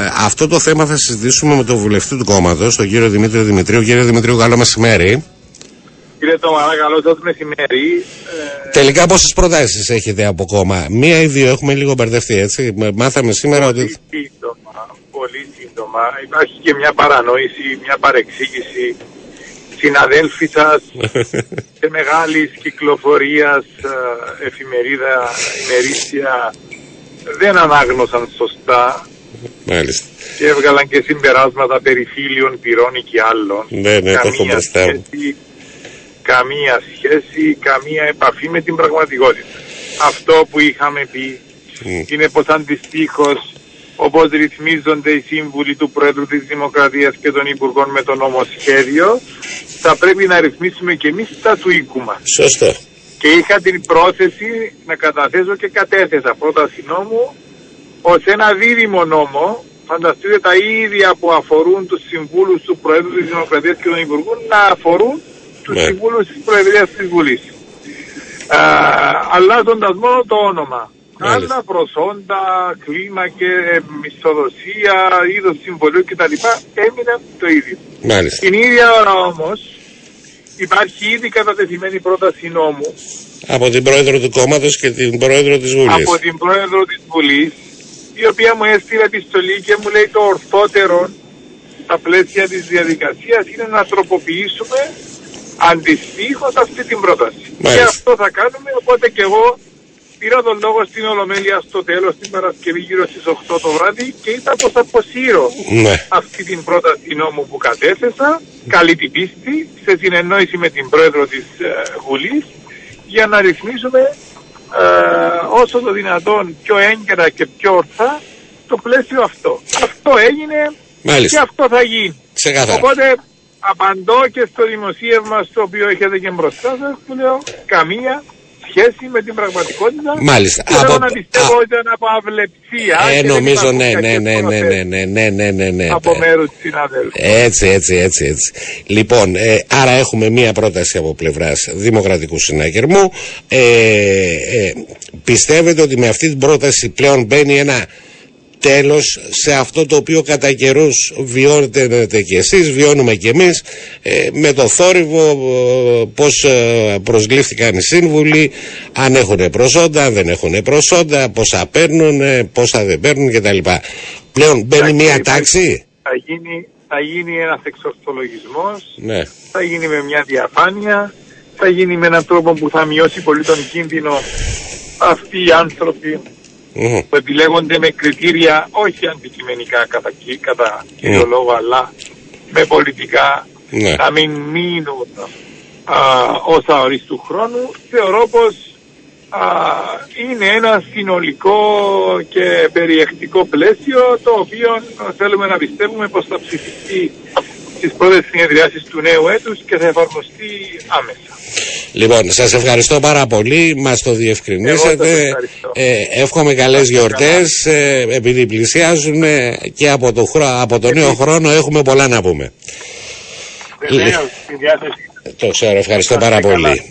Ε, αυτό το θέμα θα συζητήσουμε με τον βουλευτή του κόμματος, τον κύριο Δημήτριο Δημητρίου. Κύριε Δημητρίου, καλό μεσημέρι. Κύριε Τωμαρά, καλό σας μεσημέρι. Ε... Τελικά πόσες προτάσεις έχετε από κόμμα, μία ή δύο, έχουμε λίγο μπερδευτεί έτσι. Μάθαμε σήμερα πολύ ότι. Σύντομα, πολύ σύντομα. Υπάρχει και μια παρανόηση, μια παρεξήγηση. Συναδέλφοι σας σε μεγάλης κυκλοφορίας ε, εφημερίδα, ημερήσια δεν ανάγνωσαν σωστά Μάλιστα. και έβγαλαν και συμπεράσματα περί φίλων, πυρών και άλλων. Ναι, ναι, το έχω καμία, μπροστά μου. σχέση, καμία σχέση, καμία επαφή με την πραγματικότητα. Αυτό που είχαμε πει Μμ. είναι πως αντιστοίχως όπως ρυθμίζονται οι σύμβουλοι του Πρόεδρου της Δημοκρατίας και των Υπουργών με το νομοσχέδιο θα πρέπει να ρυθμίσουμε και εμείς τα του οίκου μας. Σωστό. Και είχα την πρόθεση να καταθέσω και κατέθεσα πρόταση νόμου ως ένα δίδυμο νόμο, φανταστείτε τα ίδια που αφορούν τους συμβούλους του Προέδρου της Δημοκρατίας και των Υπουργών να αφορούν τους Ναι. συμβούλους της Προεδρίας της Βουλής. Α, αλλάζοντας μόνο το όνομα. Μάλιστα. Άλλα προσόντα, κλίμα και μισθοδοσία, είδος συμβολίου κτλ. έμειναν το ίδιο. Μάλιστα. Την ίδια ώρα όμως υπάρχει ήδη κατατεθειμένη πρόταση νόμου Από την πρόεδρο του κόμματος και την πρόεδρο της Βουλής. από την πρόεδρο της Βουλής η οποία μου έστειλε επιστολή και μου λέει το ορθότερο στα πλαίσια της διαδικασίας είναι να τροποποιήσουμε αντιστοίχως αυτή την πρόταση. Μάλιστα. Και αυτό θα κάνουμε οπότε και εγώ πήρα τον λόγο στην Ολομέλεια στο τέλος την Παρασκευής γύρω στις 8 το βράδυ και είπα πως αποσύρω Ναι. αυτή την πρόταση νόμου που κατέθεσα, καλή την πίστη, σε συνεννόηση με την πρόεδρο της ε, Βουλής, για να ρυθμίσουμε ε, όσο το δυνατόν πιο έγκαιρα και πιο ορθά το πλαίσιο αυτό. Αυτό έγινε και Μάλιστα. αυτό θα γίνει. Ξεκάθαρα. Οπότε απαντώ και στο δημοσίευμα στο οποίο έχετε και μπροστά σας που λέω καμία σχέση με την πραγματικότητα. Μάλιστα. Και θέλω Από- να πιστεύω α- ότι ήταν από αυλεψία. Ε, και δεν νομίζω υπάρχουν ναι, ναι, κακές ναι, ναι, προθέσεις ναι, ναι, ναι, ναι, ναι, ναι. από Ε, μέρους της συναδέλφου. Έτσι, έτσι, έτσι, έτσι. Λοιπόν, ε, άρα έχουμε μία πρόταση από πλευράς Δημοκρατικού Συναγερμού. Ε, ε, πιστεύετε ότι με αυτή την πρόταση πλέον μπαίνει ένα τέλος σε αυτό το οποίο κατά καιρούς βιώνετε και εσείς, βιώνουμε και εμείς ε, με το θόρυβο ε, πώς ε, προσλήφθηκαν οι σύμβουλοι αν έχουν προσόντα, αν δεν έχουν προσόντα πόσα παίρνουν, ε, πόσα δεν παίρνουν κτλ. Πλέον μπαίνει μία Εντάξει, τάξη; Θα γίνει, θα γίνει ένας εξορθολογισμός, ναι. θα γίνει με μια διαφάνεια, θα γίνει με έναν τρόπο που θα μειώσει πολύ τον κίνδυνο αυτοί οι άνθρωποι Μμμ. που επιλέγονται με κριτήρια όχι αντικειμενικά κατά, κυ- κατά κύριο Mm. λόγο αλλά με πολιτικά Ναι. να μην μείνουν α, όσα ορίστου χρόνου θεωρώ πως α, είναι ένα συνολικό και περιεκτικό πλαίσιο το οποίο θέλουμε να πιστεύουμε πως θα ψηφιστεί στις πρώτες συνεδριάσεις του νέου έτους και θα εφαρμοστεί άμεσα. Λοιπόν, σας ευχαριστώ πάρα πολύ, μας το Εγώ διευκρινίσατε. σας ευχαριστώ. Ε, εύχομαι καλές γιορτές, ε, επειδή πλησιάζουν ε, και από το, χρό- από το νέο χρόνο έχουμε πολλά να πούμε. Βεβαίως, στη διάθεση Το ξέρω, ευχαριστώ Να είστε πάρα καλά. πολύ.